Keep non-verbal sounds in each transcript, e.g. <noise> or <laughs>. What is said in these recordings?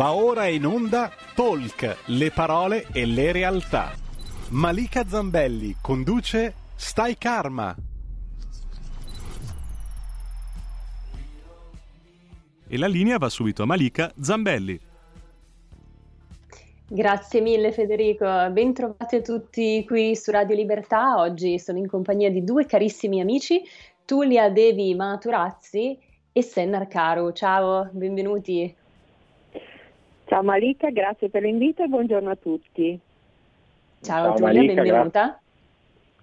Va ora in onda Talk, le parole e le realtà. Malika Zambelli conduce Stai Karma. E la linea va subito a Malika Zambelli. Grazie mille Federico, bentrovati a tutti qui su Radio Libertà. Oggi sono in compagnia di due carissimi amici, Tulia Devi Maturazzi e Sennar Caro. Ciao, benvenuti. Ciao Malika, grazie per l'invito e buongiorno a tutti. Ciao, ciao Tulia, Malika, benvenuta.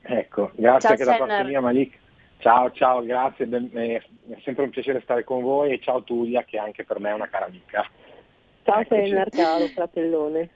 Gra- ecco, grazie anche da parte mia Malika. Ciao, ciao, grazie, ben, è sempre un piacere stare con voi e ciao Tulia che anche per me è una cara amica. Ciao Sennar, caro fratellone.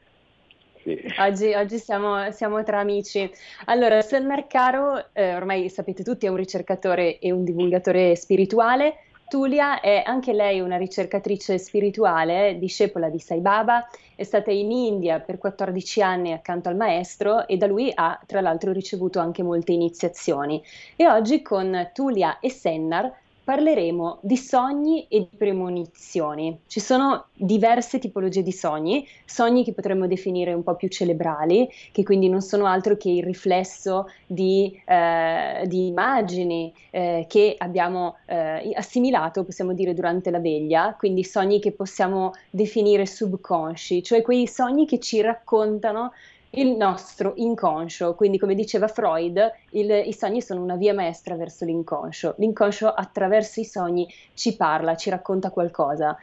Sì. Oggi, oggi siamo, siamo, tra amici. Allora, Sennar Caro, eh, ormai sapete tutti, è un ricercatore e un divulgatore spirituale Tulia è anche lei una ricercatrice spirituale, discepola di Sai Baba, è stata in India per 14 anni accanto al maestro e da lui ha tra l'altro ricevuto anche molte iniziazioni. E oggi con Tulia e Sennar parleremo di sogni e di premonizioni. Ci sono diverse tipologie di sogni, sogni che potremmo definire un po' più cerebrali, che quindi non sono altro che il riflesso di, eh, di immagini eh, che abbiamo eh, assimilato, possiamo dire, durante la veglia, quindi sogni che possiamo definire subconsci, cioè quei sogni che ci raccontano il nostro inconscio. Quindi, come diceva Freud, il, i sogni sono una via maestra verso l'inconscio. L'inconscio attraverso i sogni ci parla, ci racconta qualcosa.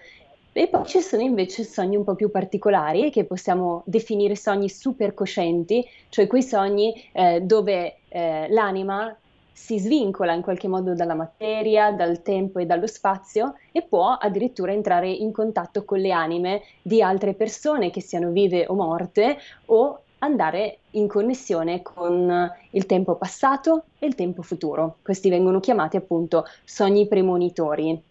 E poi ci sono invece sogni un po' più particolari che possiamo definire sogni supercoscienti, cioè quei sogni eh, dove eh, l'anima si svincola in qualche modo dalla materia, dal tempo e dallo spazio e può addirittura entrare in contatto con le anime di altre persone che siano vive o morte o andare in connessione con il tempo passato e il tempo futuro. Questi vengono chiamati appunto sogni premonitori.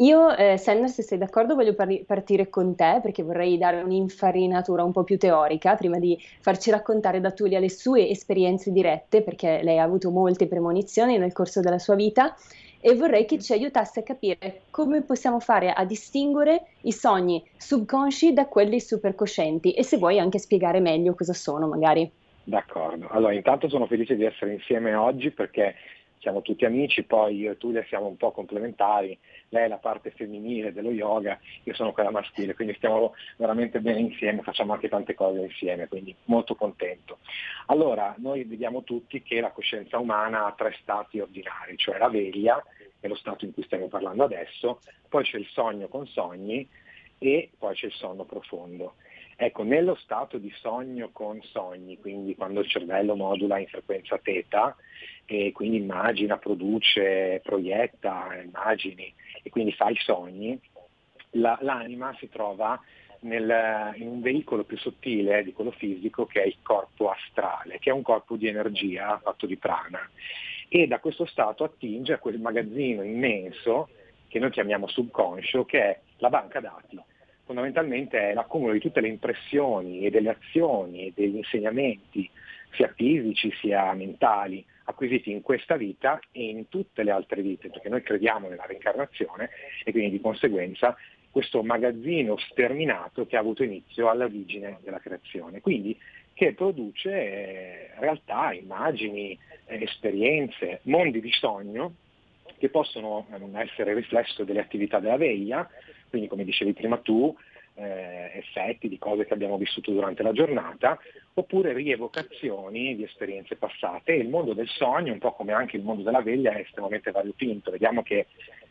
Io, eh, Sender, se sei d'accordo, voglio par- partire con te perché vorrei dare un'infarinatura un po' più teorica prima di farci raccontare da Tulia le sue esperienze dirette, perché lei ha avuto molte premonizioni nel corso della sua vita e vorrei che ci aiutasse a capire come possiamo fare a distinguere i sogni subconsci da quelli supercoscienti e se vuoi anche spiegare meglio cosa sono magari. D'accordo, allora intanto sono felice di essere insieme oggi perché siamo tutti amici, poi io e Tulia siamo un po' complementari, lei è la parte femminile dello yoga, io sono quella maschile, quindi stiamo veramente bene insieme, facciamo anche tante cose insieme, quindi molto contento. Allora, noi vediamo tutti che la coscienza umana ha tre stati ordinari, cioè la veglia, che è lo stato in cui stiamo parlando adesso, poi c'è il sogno con sogni e poi c'è il sonno profondo. Ecco, nello stato di sogno con sogni, quindi quando il cervello modula in frequenza teta e quindi immagina, produce, proietta immagini e quindi fa i sogni, la, l'anima si trova nel, in un veicolo più sottile di quello fisico che è il corpo astrale, che è un corpo di energia fatto di prana. E da questo stato attinge a quel magazzino immenso che noi chiamiamo subconscio, che è la banca dati fondamentalmente è l'accumulo di tutte le impressioni e delle azioni e degli insegnamenti, sia fisici sia mentali, acquisiti in questa vita e in tutte le altre vite, perché noi crediamo nella reincarnazione e quindi di conseguenza questo magazzino sterminato che ha avuto inizio all'origine della creazione. Quindi che produce eh, realtà, immagini, eh, esperienze, mondi di sogno che possono essere riflesso delle attività della veglia, quindi come dicevi prima tu, eh, effetti di cose che abbiamo vissuto durante la giornata, oppure rievocazioni di esperienze passate. Il mondo del sogno, un po' come anche il mondo della veglia, è estremamente variopinto. Vediamo che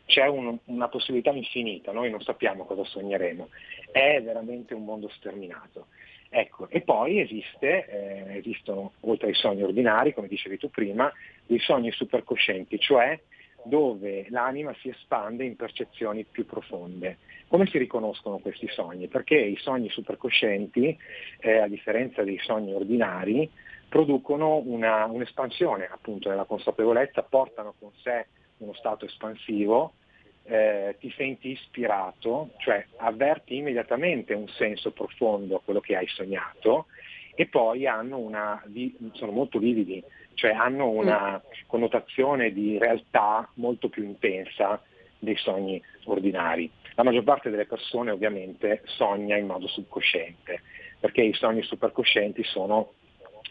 c'è un, una possibilità infinita, noi non sappiamo cosa sogneremo, è veramente un mondo sterminato. Ecco, e poi esiste, eh, esistono, oltre ai sogni ordinari, come dicevi tu prima, dei sogni supercoscienti, cioè dove l'anima si espande in percezioni più profonde. Come si riconoscono questi sogni? Perché i sogni supercoscienti, eh, a differenza dei sogni ordinari, producono una, un'espansione appunto della consapevolezza, portano con sé uno stato espansivo, eh, ti senti ispirato, cioè avverti immediatamente un senso profondo a quello che hai sognato e poi una, sono molto vividi, cioè hanno una mm. connotazione di realtà molto più intensa dei sogni ordinari. La maggior parte delle persone ovviamente sogna in modo subconsciente, perché i sogni superconscienti sono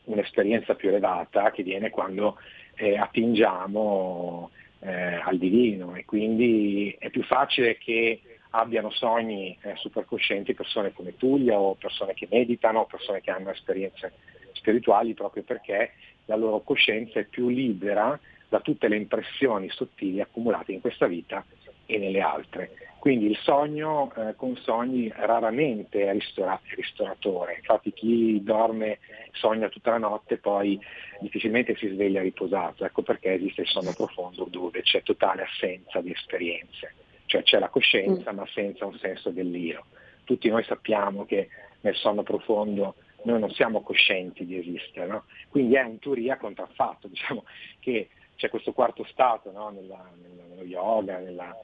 un'esperienza più elevata che viene quando eh, attingiamo eh, al divino e quindi è più facile che abbiano sogni eh, superconscienti persone come Tullia o persone che meditano, persone che hanno esperienze spirituali proprio perché la loro coscienza è più libera da tutte le impressioni sottili accumulate in questa vita e nelle altre. Quindi il sogno eh, con sogni raramente è, ristora- è ristoratore, infatti chi dorme sogna tutta la notte poi difficilmente si sveglia riposato, ecco perché esiste il sonno profondo dove c'è totale assenza di esperienze, cioè c'è la coscienza mm. ma senza un senso dell'io. Tutti noi sappiamo che nel sonno profondo noi non siamo coscienti di esistere, no? quindi è in teoria contraffatto, diciamo che c'è questo quarto stato no? nella, nella, nello yoga, nella,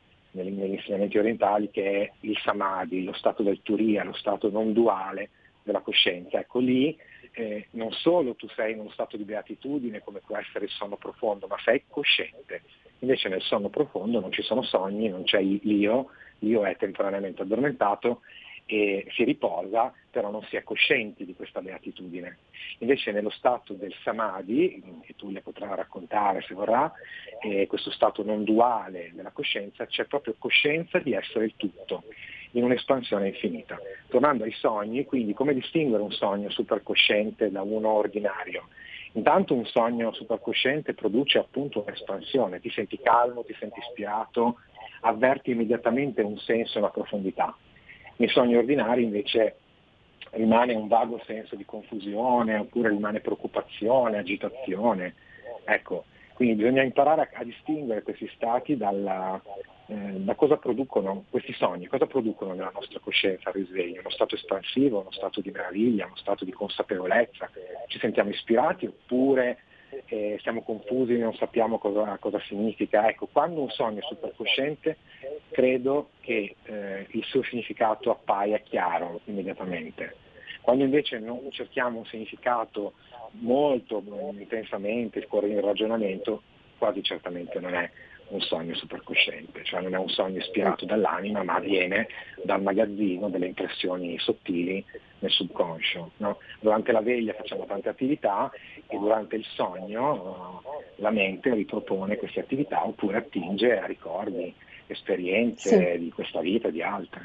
negli insegnamenti orientali che è il samadhi, lo stato del turiya, lo stato non duale della coscienza. Ecco lì eh, non solo tu sei in uno stato di beatitudine come può essere il sonno profondo, ma sei cosciente. Invece nel sonno profondo non ci sono sogni, non c'è l'io, l'io è temporaneamente addormentato e si riposa, però non si è coscienti di questa beatitudine. Invece nello stato del samadhi, che tu le potrai raccontare se vorrà, eh, questo stato non duale della coscienza, c'è proprio coscienza di essere il tutto, in un'espansione infinita. Tornando ai sogni, quindi come distinguere un sogno supercosciente da uno ordinario? Intanto un sogno supercosciente produce appunto un'espansione, ti senti calmo, ti senti ispirato, avverti immediatamente un senso e una profondità nei sogni ordinari invece rimane un vago senso di confusione oppure rimane preoccupazione, agitazione. Ecco, quindi bisogna imparare a, a distinguere questi stati dalla, eh, da cosa producono questi sogni, cosa producono nella nostra coscienza al risveglio, uno stato espansivo, uno stato di meraviglia, uno stato di consapevolezza, ci sentiamo ispirati oppure eh, siamo confusi, non sappiamo cosa, cosa, significa. Ecco, quando un sogno è supercosciente, credo che eh, il suo significato appaia chiaro immediatamente. Quando invece non cerchiamo un significato molto intensamente, scorre in ragionamento, quasi certamente non è un sogno supercosciente, cioè non è un sogno ispirato dall'anima, ma viene dal magazzino delle impressioni sottili nel subconscio. No? Durante la veglia facciamo tante attività e durante il sogno uh, la mente ripropone queste attività oppure attinge a ricordi, esperienze sì. di questa vita e di altre.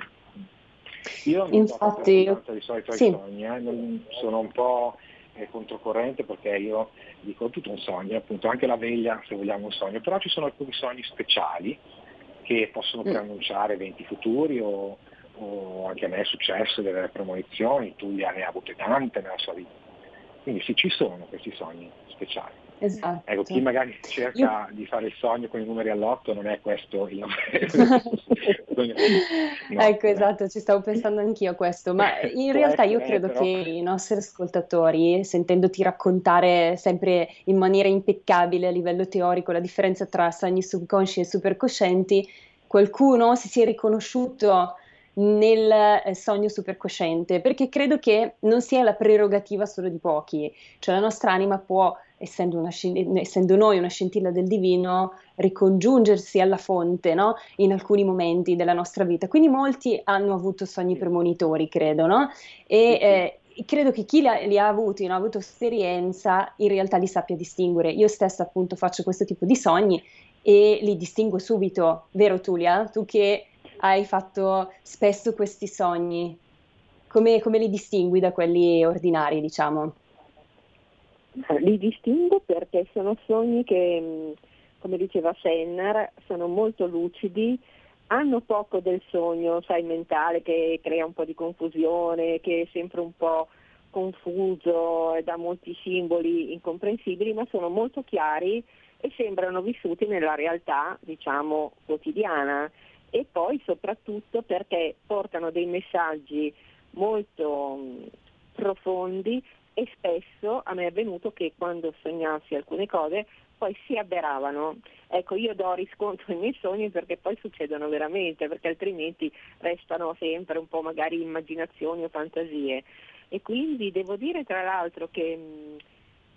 Io non Infatti, so di solito ai sì. sogni, eh? sono un po' controcorrente perché io dico tutto un sogno, appunto anche la veglia se vogliamo un sogno, però ci sono alcuni sogni speciali che possono mm. preannunciare eventi futuri o, o, anche a me è successo avere premonizioni, tu li hai avute tante nella sua vita. Quindi sì, ci sono questi sogni speciali. Esatto. Ecco, chi magari cerca Io... di fare il sogno con i numeri all'otto non è questo il <laughs> no, ecco, eh. esatto, ci stavo pensando anch'io a questo, ma in realtà io credo però... che i nostri ascoltatori, sentendoti raccontare sempre in maniera impeccabile a livello teorico la differenza tra sogni subconsci e supercoscienti, qualcuno si sia riconosciuto nel eh, sogno supercosciente, perché credo che non sia la prerogativa solo di pochi, cioè la nostra anima può essendo, una, essendo, noi una scintilla del divino, ricongiungersi alla fonte no? in alcuni momenti della nostra vita. Quindi molti hanno avuto sogni premonitori, credo, no? E eh, credo che chi li ha avuti, non ha avuto esperienza, in realtà li sappia distinguere. Io stessa appunto faccio questo tipo di sogni e li distingo subito, vero Tulia? Tu che hai fatto spesso questi sogni, come, come li distingui da quelli ordinari, diciamo? Li distingo perché sono sogni che, come diceva Senner, sono molto lucidi, hanno poco del sogno, sai, mentale che crea un po' di confusione, che è sempre un po' confuso e dà molti simboli incomprensibili, ma sono molto chiari e sembrano vissuti nella realtà, diciamo, quotidiana. E poi soprattutto perché portano dei messaggi molto profondi e spesso a me è avvenuto che quando sognassi alcune cose poi si avveravano. Ecco, io do riscontro ai miei sogni perché poi succedono veramente, perché altrimenti restano sempre un po' magari immaginazioni o fantasie. E quindi devo dire tra l'altro che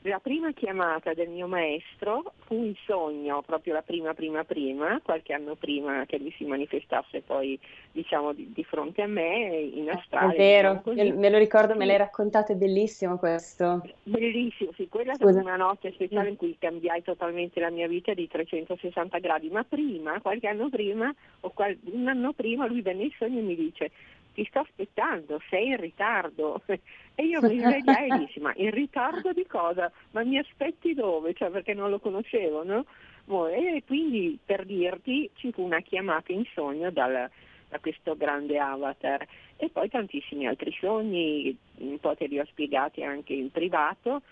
la prima chiamata del mio maestro fu il sogno, proprio la prima, prima, prima, qualche anno prima che lui si manifestasse poi diciamo di, di fronte a me in astrale. È vero, diciamo me lo ricordo, me l'hai raccontato, è bellissimo questo. Bellissimo, sì, quella è stata una notte speciale in cui cambiai totalmente la mia vita di 360 gradi, ma prima, qualche anno prima, o qual- un anno prima, lui venne in sogno e mi dice ti sto aspettando, sei in ritardo. <laughs> E io mi <laughs> svegliai e dissi, ma in ritardo di cosa? Ma mi aspetti dove? Cioè perché non lo conoscevo, no? E quindi per dirti ci fu una chiamata in sogno dal, da questo grande avatar e poi tantissimi altri sogni, un po' te li ho spiegati anche in privato,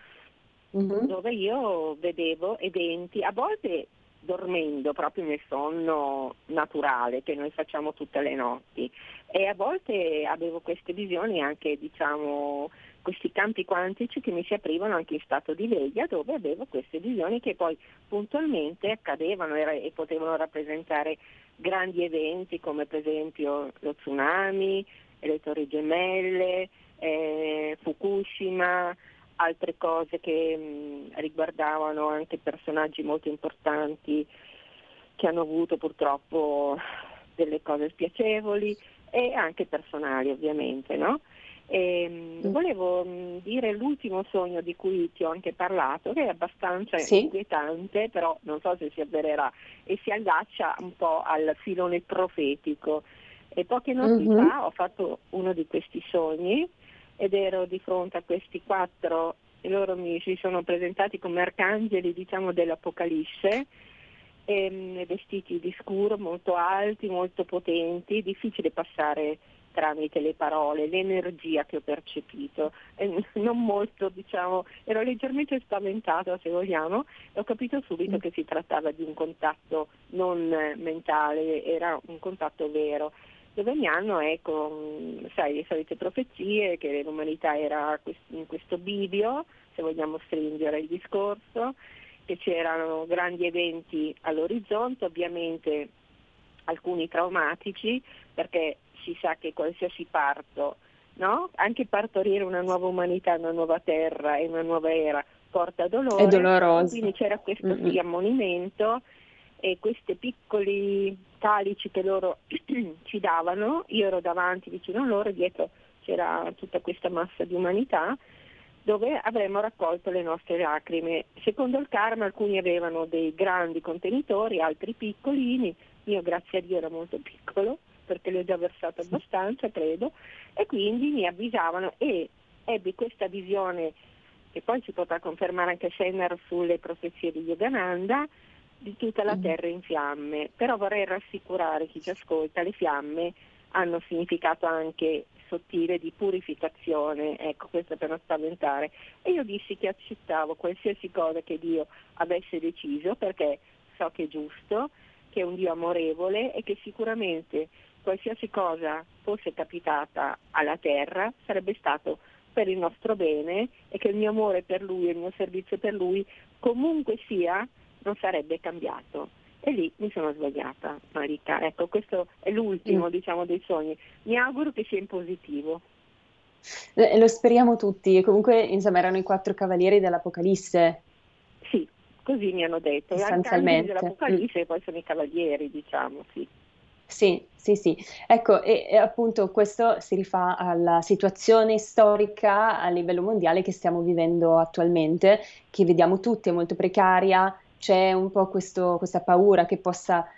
mm-hmm. dove io vedevo eventi, a volte dormendo proprio nel sonno naturale che noi facciamo tutte le notti. E a volte avevo queste visioni anche diciamo questi campi quantici che mi si aprivano anche in stato di veglia dove avevo queste visioni che poi puntualmente accadevano e potevano rappresentare grandi eventi come per esempio lo tsunami, le torri gemelle, eh, Fukushima, altre cose che mh, riguardavano anche personaggi molto importanti che hanno avuto purtroppo delle cose spiacevoli e anche personali ovviamente. No? E, mh, volevo mh, dire l'ultimo sogno di cui ti ho anche parlato, che è abbastanza sì. inquietante, però non so se si avvererà, e si allaccia un po' al filone profetico. E poche notti mm-hmm. fa ho fatto uno di questi sogni ed ero di fronte a questi quattro e loro mi si sono presentati come arcangeli diciamo, dell'Apocalisse, ehm, vestiti di scuro, molto alti, molto potenti, difficile passare tramite le parole, l'energia che ho percepito, eh, <laughs> non molto diciamo, ero leggermente spaventata se vogliamo e ho capito subito mm. che si trattava di un contatto non mentale, era un contatto vero dove mi hanno, ecco, sai, le solite profezie che l'umanità era in questo bivio, se vogliamo stringere il discorso, che c'erano grandi eventi all'orizzonte, ovviamente alcuni traumatici, perché si sa che qualsiasi parto, no? anche partorire una nuova umanità, una nuova terra e una nuova era porta dolore, è doloroso. quindi c'era questo mm-hmm. ammonimento e questi piccoli calici che loro <clears throat> ci davano, io ero davanti vicino a loro, dietro c'era tutta questa massa di umanità dove avremmo raccolto le nostre lacrime. Secondo il karma alcuni avevano dei grandi contenitori, altri piccolini, io grazie a Dio ero molto piccolo perché le ho già versato abbastanza credo. E quindi mi avvisavano e ebbi questa visione che poi si potrà confermare anche Sennar sulle profezie di Yogananda di tutta la mm. terra in fiamme, però vorrei rassicurare chi ci ascolta, le fiamme hanno significato anche sottile di purificazione, ecco questo per non spaventare. E io dissi che accettavo qualsiasi cosa che Dio avesse deciso perché so che è giusto, che è un Dio amorevole e che sicuramente qualsiasi cosa fosse capitata alla terra sarebbe stato per il nostro bene e che il mio amore per Lui e il mio servizio per Lui comunque sia non sarebbe cambiato. E lì mi sono svegliata, Marica. Ecco, questo è l'ultimo, mm. diciamo, dei sogni. Mi auguro che sia in positivo. Eh, lo speriamo tutti. Comunque, insomma, erano i quattro cavalieri dell'Apocalisse. Sì, così mi hanno detto. Sostanzialmente. dell'Apocalisse mm. e poi sono i cavalieri, diciamo, sì. Sì, sì, sì. Ecco, e, e, appunto questo si rifà alla situazione storica a livello mondiale che stiamo vivendo attualmente, che vediamo tutti, è molto precaria, c'è un po' questo, questa paura che possa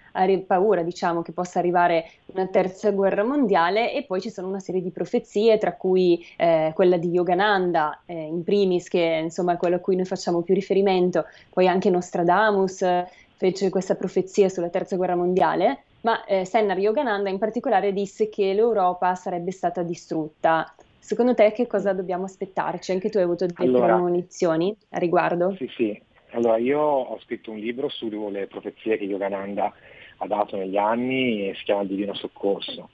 paura diciamo che possa arrivare una terza guerra mondiale e poi ci sono una serie di profezie tra cui eh, quella di Yogananda eh, in primis che insomma è quello a cui noi facciamo più riferimento poi anche Nostradamus eh, fece questa profezia sulla terza guerra mondiale ma eh, Sennar Yogananda in particolare disse che l'Europa sarebbe stata distrutta secondo te che cosa dobbiamo aspettarci? Anche tu hai avuto delle allora, premonizioni a riguardo? Sì sì allora, io ho scritto un libro sulle profezie che Yogananda ha dato negli anni e si chiama Il Divino Soccorso.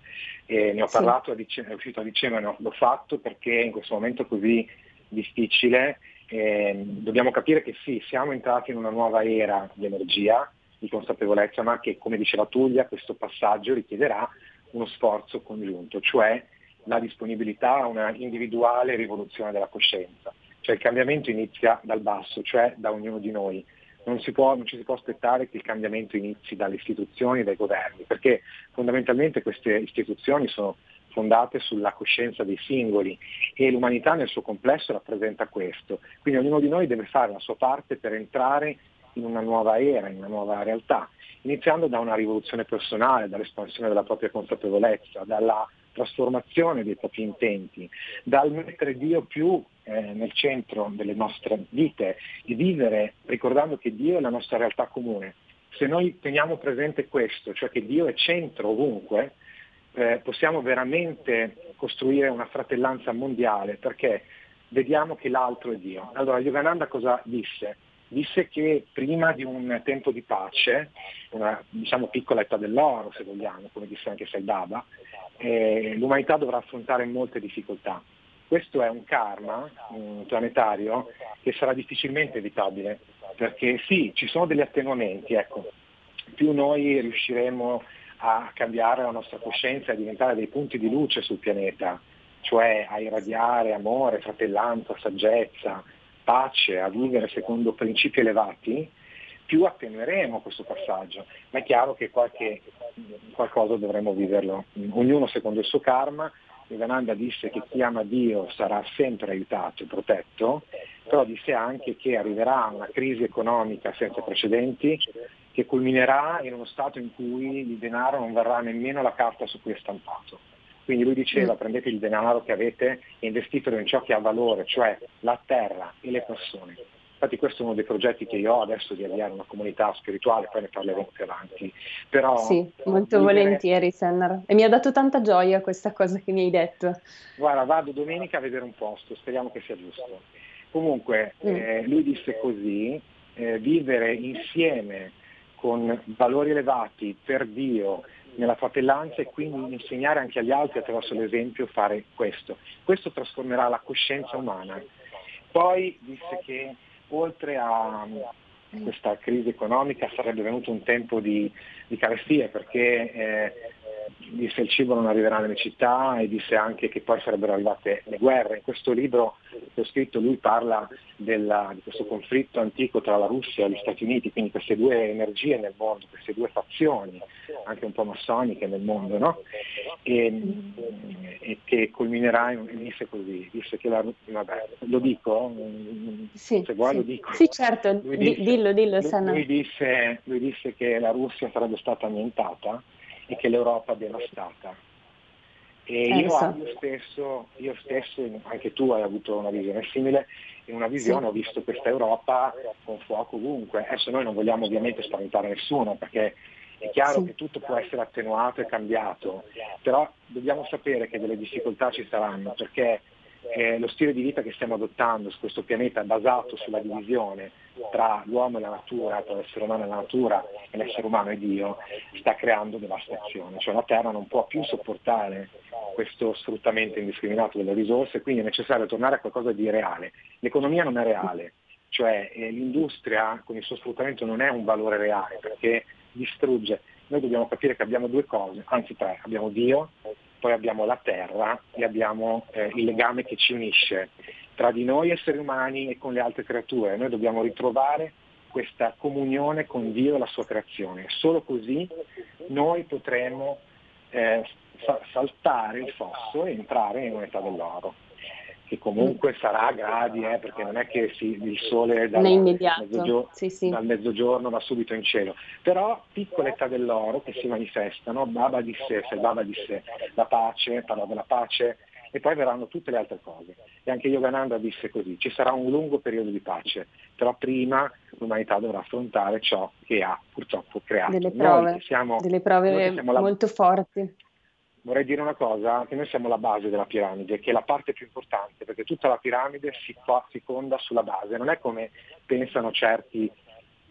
E ne ho parlato, sì. è uscito a dicembre, l'ho fatto perché in questo momento così difficile eh, dobbiamo capire che sì, siamo entrati in una nuova era di energia, di consapevolezza, ma che come diceva Tullia questo passaggio richiederà uno sforzo congiunto, cioè la disponibilità a una individuale rivoluzione della coscienza cioè il cambiamento inizia dal basso, cioè da ognuno di noi. Non, può, non ci si può aspettare che il cambiamento inizi dalle istituzioni, dai governi, perché fondamentalmente queste istituzioni sono fondate sulla coscienza dei singoli e l'umanità nel suo complesso rappresenta questo. Quindi ognuno di noi deve fare la sua parte per entrare in una nuova era, in una nuova realtà, iniziando da una rivoluzione personale, dall'espansione della propria consapevolezza, dalla trasformazione dei propri intenti, dal mettere Dio più eh, nel centro delle nostre vite, di vivere ricordando che Dio è la nostra realtà comune. Se noi teniamo presente questo, cioè che Dio è centro ovunque, eh, possiamo veramente costruire una fratellanza mondiale perché vediamo che l'altro è Dio. Allora Yogananda cosa disse? Disse che prima di un tempo di pace, una diciamo piccola età dell'oro se vogliamo, come disse anche Saidaba, eh, l'umanità dovrà affrontare molte difficoltà. Questo è un karma un planetario che sarà difficilmente evitabile, perché sì, ci sono degli attenuamenti, ecco, più noi riusciremo a cambiare la nostra coscienza e a diventare dei punti di luce sul pianeta, cioè a irradiare amore, fratellanza, saggezza, pace, a vivere secondo principi elevati, più attenueremo questo passaggio. Ma è chiaro che qualche, qualcosa dovremo viverlo, ognuno secondo il suo karma. Vivekananda disse che chi ama Dio sarà sempre aiutato e protetto, però disse anche che arriverà una crisi economica senza precedenti che culminerà in uno stato in cui il denaro non verrà nemmeno la carta su cui è stampato. Quindi lui diceva mm. prendete il denaro che avete e investitelo in ciò che ha valore, cioè la terra e le persone. Infatti questo è uno dei progetti che io ho adesso di avviare una comunità spirituale, poi ne parleremo più avanti. Però, sì, molto volentieri Sennar. E mi ha dato tanta gioia questa cosa che mi hai detto. Guarda, vado domenica a vedere un posto, speriamo che sia giusto. Comunque, mm. eh, lui disse così, eh, vivere insieme con valori elevati per Dio, nella fratellanza e quindi insegnare anche agli altri attraverso l'esempio fare questo. Questo trasformerà la coscienza umana. Poi disse che oltre a questa crisi economica sarebbe venuto un tempo di, di carestia perché eh, disse il cibo non arriverà nelle città e disse anche che poi sarebbero arrivate le guerre. In questo libro che ho scritto lui parla della, di questo conflitto antico tra la Russia e gli Stati Uniti, quindi queste due energie nel mondo, queste due fazioni, anche un po' massoniche nel mondo, no? e, e, che culminerà in, disse così, disse che la, vabbè, lo dico? Sì, se vuoi sì. lo dico. Sì certo, disse, dillo, dillo. Lui, lui, disse, lui disse che la Russia sarebbe stata annientata e che l'Europa devastata. E eh, io, so. io, stesso, io, stesso, anche tu hai avuto una visione simile, in una visione ho visto questa Europa con fuoco ovunque. Adesso noi non vogliamo ovviamente spaventare nessuno perché è chiaro sì. che tutto può essere attenuato e cambiato, però dobbiamo sapere che delle difficoltà ci saranno perché eh, lo stile di vita che stiamo adottando su questo pianeta basato sulla divisione tra l'uomo e la natura, tra l'essere umano e la natura e l'essere umano e Dio, sta creando devastazione. Cioè la Terra non può più sopportare questo sfruttamento indiscriminato delle risorse, quindi è necessario tornare a qualcosa di reale. L'economia non è reale, cioè eh, l'industria con il suo sfruttamento non è un valore reale perché distrugge. Noi dobbiamo capire che abbiamo due cose, anzi tre, abbiamo Dio, poi abbiamo la terra e abbiamo eh, il legame che ci unisce tra di noi esseri umani e con le altre creature. Noi dobbiamo ritrovare questa comunione con Dio e la sua creazione. Solo così noi potremo eh, saltare il fosso e entrare in un'età dell'oro che comunque sarà a gradi, eh, perché non è che si, il sole dal mezzogiorno, sì, sì. dal, mezzogiorno, va subito in cielo, però piccole età dell'oro che si manifestano, Baba disse, se Baba disse la pace, parlò della pace, e poi verranno tutte le altre cose. E anche Yogananda disse così, ci sarà un lungo periodo di pace, però prima l'umanità dovrà affrontare ciò che ha purtroppo creato. Delle prove, siamo, delle prove molto la... forti vorrei dire una cosa, che noi siamo la base della piramide, che è la parte più importante, perché tutta la piramide si, fa, si fonda sulla base, non è come pensano certi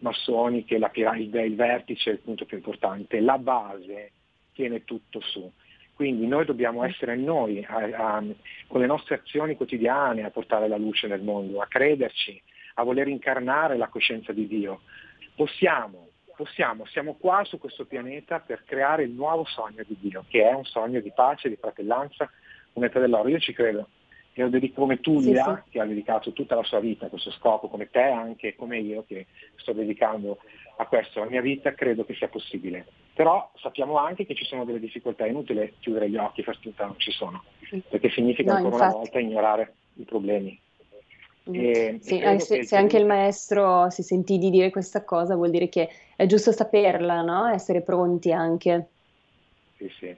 massoni che la piramide, il vertice è il punto più importante, la base tiene tutto su. Quindi noi dobbiamo essere noi, a, a, con le nostre azioni quotidiane, a portare la luce nel mondo, a crederci, a voler incarnare la coscienza di Dio. Possiamo, possiamo, siamo qua su questo pianeta per creare il nuovo sogno di Dio, che è un sogno di pace, di fratellanza, un'età dell'oro. Io ci credo. lo dedico come Tullia, sì, sì. che ha dedicato tutta la sua vita a questo scopo, come te anche, come io che sto dedicando a questo, la mia vita credo che sia possibile. Però sappiamo anche che ci sono delle difficoltà, è inutile chiudere gli occhi e far finta non ci sono, perché significa no, ancora infatti. una volta ignorare i problemi. Mm. E sì, se, se, anche il maestro si sentì di dire questa cosa, vuol dire che è giusto saperla, no? essere pronti anche. Sì, sì.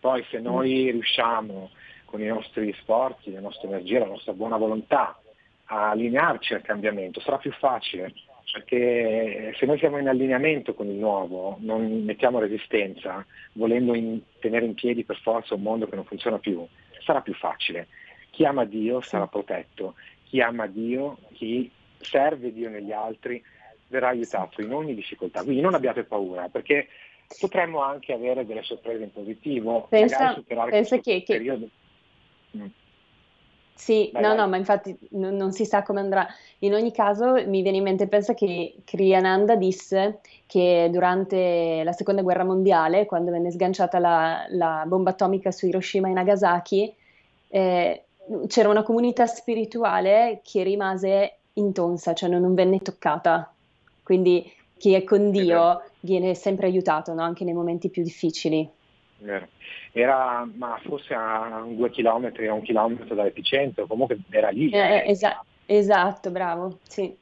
Poi se noi riusciamo con i nostri sforzi, la nostra energia, la nostra buona volontà a allinearci al cambiamento, sarà più facile, perché se noi siamo in allineamento con il nuovo, non mettiamo resistenza, volendo in, tenere in piedi per forza un mondo che non funziona più, sarà più facile. Chi ama Dio sarà protetto, chi ama Dio, chi serve Dio negli altri, verrà aiutato in ogni difficoltà. Quindi non abbiate paura, perché potremmo anche avere delle sorprese in positivo, pensa, pensa che, periodo. Che Mm. Sì, vai, no, vai. no, ma infatti non, non, si sa come andrà. In ogni caso mi viene in mente, pensa che Kriyananda disse che durante la seconda guerra mondiale, quando venne sganciata la, la bomba atomica su Hiroshima e Nagasaki, eh, c'era una comunità spirituale che rimase intonsa, cioè non, non venne toccata. Quindi chi è con Dio viene sempre aiutato, no? anche nei momenti più difficili. Era ma forse a due chilometri, a un chilometro dall'epicentro, comunque era lì. Eh, esa- esatto, bravo, sì.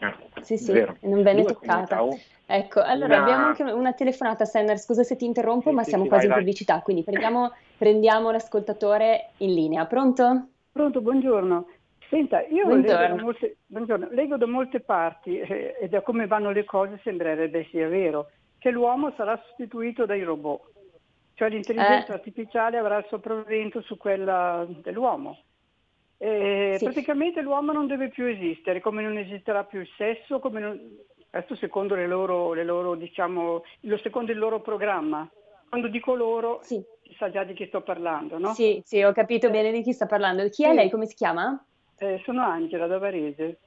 Eh, sì, sì, non venne due toccata. Ecco, allora una... abbiamo anche una telefonata, Senner, scusa se ti interrompo, sì, ma sì, siamo sì, quasi vai, in pubblicità, quindi prendiamo, prendiamo, l'ascoltatore in linea. Pronto? Pronto, buongiorno. Senta, io leggo da, molte, leggo da, molte, parti eh, e da come vanno le cose sembrerebbe sia vero che l'uomo sarà sostituito dai robot. Cioè l'intelligenza eh. artificiale avrà il sopravvento su quella dell'uomo. E sì. Praticamente l'uomo non deve più esistere, come non esisterà più il sesso, non... questo secondo, le loro, le loro, diciamo, secondo il loro programma. Quando dico loro, sì. si sa già di chi sto parlando, no? Sì, sì, ho capito eh. bene di chi sta parlando. Chi è lei? Come si chiama? Eh, sono Angela da Varese.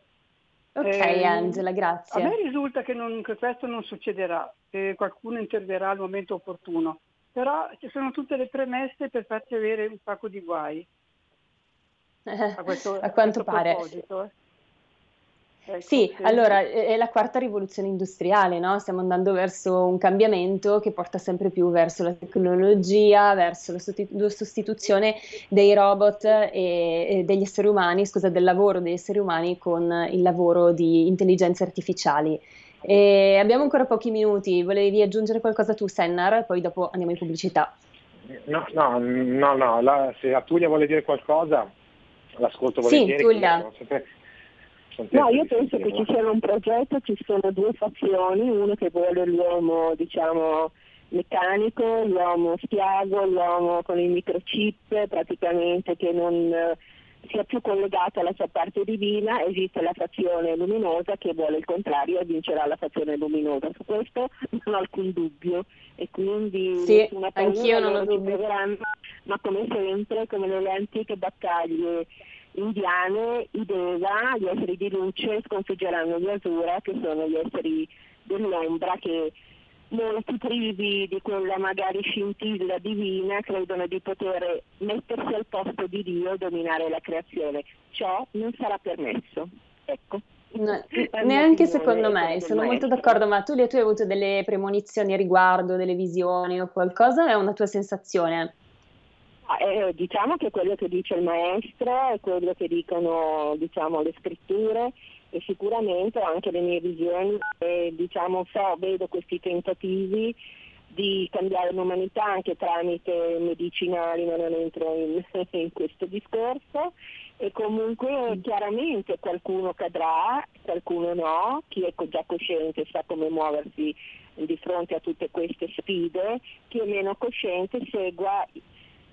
Ok, eh, Angela, grazie. A me risulta che, non, che questo non succederà, che qualcuno interverrà al momento opportuno però ci sono tutte le premesse per farci avere un sacco di guai. <laughs> A, questo, a quanto a pare. Eh. Ecco, sì, sì, allora è la quarta rivoluzione industriale, no? stiamo andando verso un cambiamento che porta sempre più verso la tecnologia, verso la sostituzione dei robot e, e degli esseri umani, scusa, del lavoro degli esseri umani con il lavoro di intelligenze artificiali. E abbiamo ancora pochi minuti, volevi aggiungere qualcosa tu Sennar, poi dopo andiamo in pubblicità. No, no, no, no la, se la Tulia vuole dire qualcosa, l'ascolto volentieri. Sì, Tulia. No, io penso che ci sia un progetto, ci sono due fazioni, uno che vuole l'uomo, diciamo, meccanico, l'uomo spiago, l'uomo con il microchip praticamente che non sia più collegato alla sua parte divina, esiste la fazione luminosa che vuole il contrario e vincerà la fazione luminosa. Su questo non ho alcun dubbio e quindi sì, anch'io non ho dubbio. Ma come sempre, come nelle antiche battaglie indiane, i Deva, gli esseri di luce, sconfiggeranno gli Asura, che sono gli esseri dell'ombra che molti privi di quella magari scintilla divina credono di poter mettersi al posto di Dio e dominare la creazione. Ciò non sarà permesso. Ecco. No, neanche secondo me, sono molto d'accordo, ma tu, tu hai avuto delle premonizioni a riguardo, delle visioni o qualcosa? È una tua sensazione? Ah, eh, diciamo che quello che dice il maestro è quello che dicono diciamo, le scritture e sicuramente anche le mie visioni, eh, diciamo, so, vedo questi tentativi di cambiare l'umanità anche tramite medicinali, ma non entro in, <laughs> in questo discorso. E comunque chiaramente qualcuno cadrà, qualcuno no, chi è già cosciente sa come muoversi di fronte a tutte queste sfide, chi è meno cosciente segua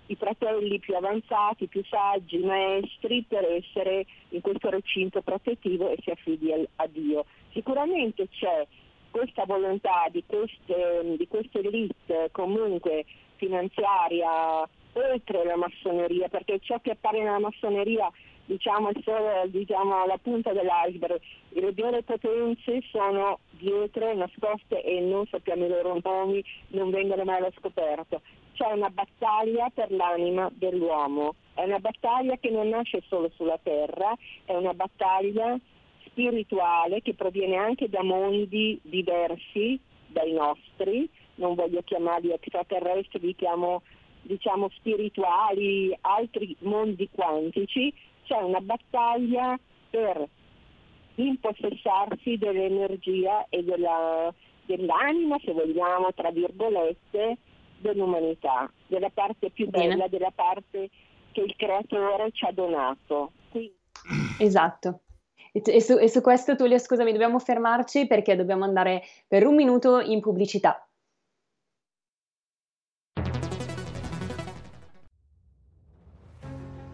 i fratelli più avanzati, più saggi, maestri per essere in questo recinto protettivo e si affidi a Dio. Sicuramente c'è questa volontà di queste, di queste elite comunque finanziaria oltre la massoneria, perché ciò che appare nella massoneria diciamo, solo diciamo, la punta dell'iceberg, le vere potenze sono dietro, nascoste e non sappiamo i loro nomi, non vengono mai allo scoperto. C'è una battaglia per l'anima dell'uomo, è una battaglia che non nasce solo sulla terra, è una battaglia spirituale che proviene anche da mondi diversi dai nostri, non voglio chiamarli extraterrestri, li chiamo diciamo spirituali, altri mondi quantici, c'è una battaglia per impossessarsi dell'energia e della, dell'anima, se vogliamo, tra virgolette, dell'umanità, della parte più bella, Bene. della parte che il creatore ci ha donato. Quindi... <clears throat> Esatto. E su, e su questo, Tullio, scusami, dobbiamo fermarci perché dobbiamo andare per un minuto in pubblicità.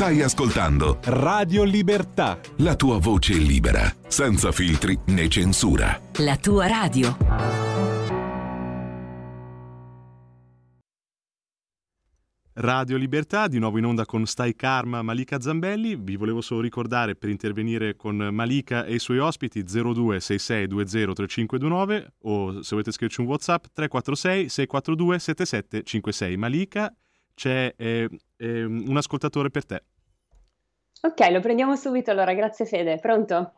Stai ascoltando Radio Libertà. La tua voce libera, senza filtri né censura. La tua radio. Radio Libertà, di nuovo in onda con Stai Karma Malika Zambelli. Vi volevo solo ricordare per intervenire con Malika e i suoi ospiti 0266203529 o se volete scriverci un WhatsApp 346 642 7756. Malika, c'è eh, eh, un ascoltatore per te. Ok, lo prendiamo subito allora, grazie Fede. Pronto?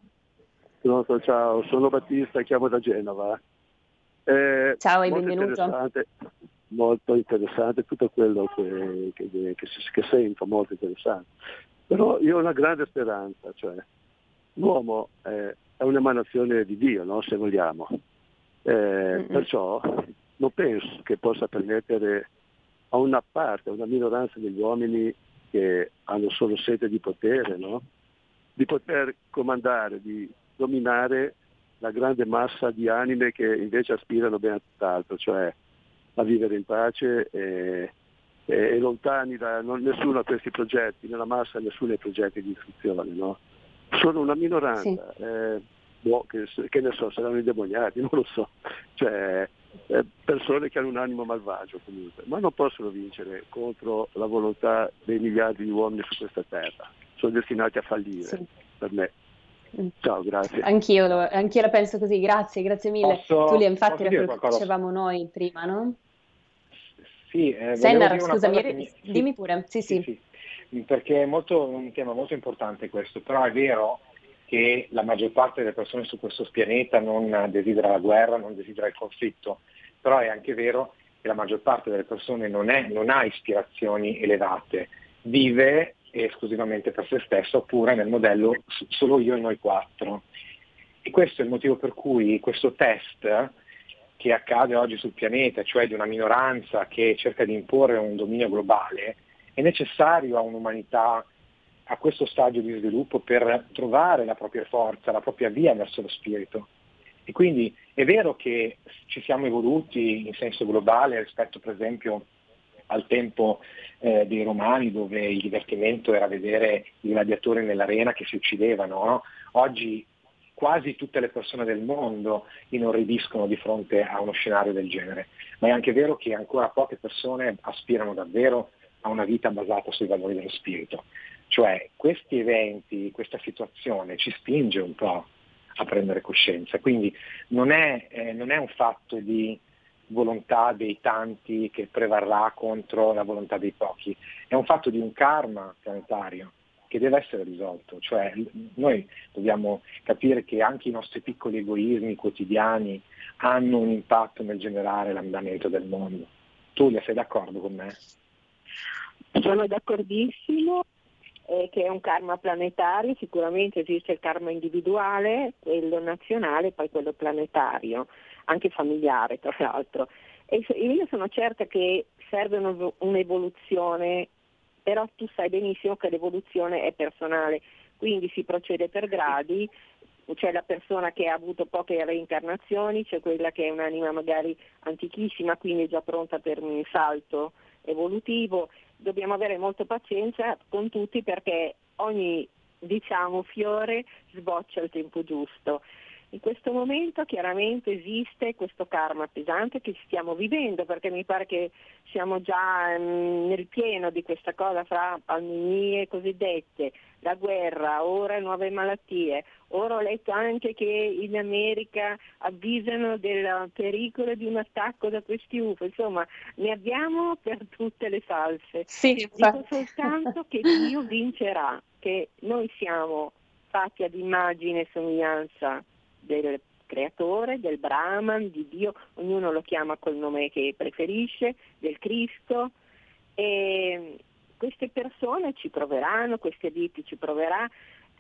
Pronto, ciao, sono Battista, chiamo da Genova. Eh, ciao e benvenuto molto interessante, tutto quello che, che, che, che, sento, molto interessante. Però io ho una grande speranza, cioè l'uomo è, è un'emanazione di Dio, no? se vogliamo. Eh, perciò non penso che possa permettere a una parte, a una minoranza degli uomini che hanno solo sete di potere, no? di poter comandare, di dominare la grande massa di anime che invece aspirano ben a tutt'altro, cioè a vivere in pace e, e, e lontani da non, nessuno ha questi progetti, nella massa nessuno ha progetti di istruzione. No? Sono una minoranza, sì. eh, boh, che, che, ne so, saranno indemoniati, <laughs> non lo so, cioè persone che hanno un animo malvagio comunque, ma non possono vincere contro la volontà dei miliardi di uomini su questa terra, sono destinati a fallire sì. per me. Mm. Ciao, grazie. Anch'io, anch'io, la penso così, grazie, grazie mille. Posso, lì infatti era quello che dicevamo noi prima, no? Sì, eh, Sennar, scusami, mi... dimmi pure. Sì, sì. sì, sì. Perché è molto, un tema molto importante questo, però è vero che la maggior parte delle persone su questo pianeta non desidera la guerra, non desidera il conflitto, però è anche vero che la maggior parte delle persone non, è, non ha ispirazioni elevate, vive esclusivamente per se stesso oppure nel modello solo io e noi quattro. E questo è il motivo per cui questo test che accade oggi sul pianeta, cioè di una minoranza che cerca di imporre un dominio globale, è necessario a un'umanità a questo stadio di sviluppo per trovare la propria forza, la propria via verso lo spirito. E quindi è vero che ci siamo evoluti in senso globale rispetto per esempio al tempo eh, dei romani dove il divertimento era vedere i gladiatori nell'arena che si uccidevano. No? Oggi quasi tutte le persone del mondo inorridiscono di fronte a uno scenario del genere, ma è anche vero che ancora poche persone aspirano davvero a una vita basata sui valori dello spirito. Cioè questi eventi, questa situazione ci spinge un po' a prendere coscienza, quindi non è, eh, non è un fatto di volontà dei tanti che prevarrà contro la volontà dei pochi, è un fatto di un karma planetario che deve essere risolto, cioè noi dobbiamo capire che anche i nostri piccoli egoismi quotidiani hanno un impatto nel generare l'andamento del mondo. Tulia, sei d'accordo con me? Sono d'accordissimo eh, che è un karma planetario, sicuramente esiste il karma individuale, quello nazionale e poi quello planetario, anche familiare tra l'altro. E io sono certa che serve un'evoluzione, però tu sai benissimo che l'evoluzione è personale, quindi si procede per gradi, c'è la persona che ha avuto poche reincarnazioni, c'è quella che è un'anima magari antichissima, quindi già pronta per un salto evolutivo dobbiamo avere molta pazienza con tutti perché ogni diciamo, fiore sboccia al tempo giusto. In questo momento chiaramente esiste questo karma pesante che stiamo vivendo perché mi pare che siamo già mh, nel pieno di questa cosa fra pandemie cosiddette, la guerra, ora nuove malattie. Ora ho letto anche che in America avvisano del pericolo di un attacco da questi UFO, insomma ne abbiamo per tutte le salse. Sì, Dico <laughs> soltanto che Dio vincerà, che noi siamo fatti ad immagine e somiglianza del creatore, del Brahman, di Dio, ognuno lo chiama col nome che preferisce, del Cristo e queste persone ci proveranno, queste viti ci proverà,